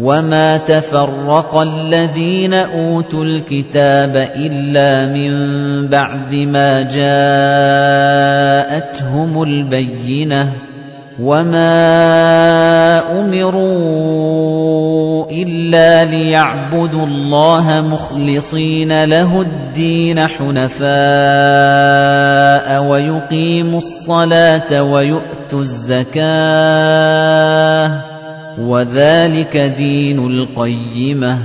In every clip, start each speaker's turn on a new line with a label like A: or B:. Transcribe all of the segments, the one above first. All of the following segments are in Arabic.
A: وما تفرق الذين أوتوا الكتاب إلا من بعد ما جاءتهم البينة وما أمروا إلا ليعبدوا الله مخلصين له الدين حنفاء ويقيموا الصلاة ويؤتوا الزكاة وَذَلِكَ دِينُ الْقَيِّمَةِ.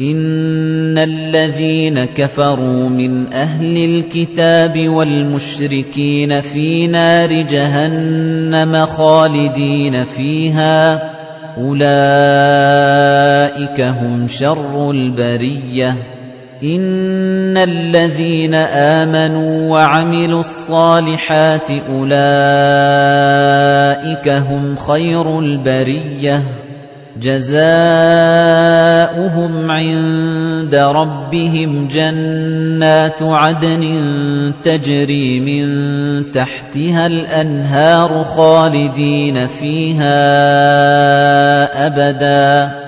A: إِنَّ الَّذِينَ كَفَرُوا مِنْ أَهْلِ الْكِتَابِ وَالْمُشْرِكِينَ فِي نَارِ جَهَنَّمَ خَالِدِينَ فِيهَا. أُولَئِكَ هُمْ شَرُّ الْبَرِيَّةِ. إِنَّ الَّذِينَ آمَنُوا وَعَمِلُوا الصَّالِحَاتِ أُولَئِكَ هُمْ خَيْرُ الْبَرِيَّةِ جَزَاؤُهُمْ عِندَ رَبِّهِمْ جَنَّاتُ عَدْنٍ تَجْرِي مِن تَحْتِهَا الْأَنْهَارُ خَالِدِينَ فِيهَا أَبَدًا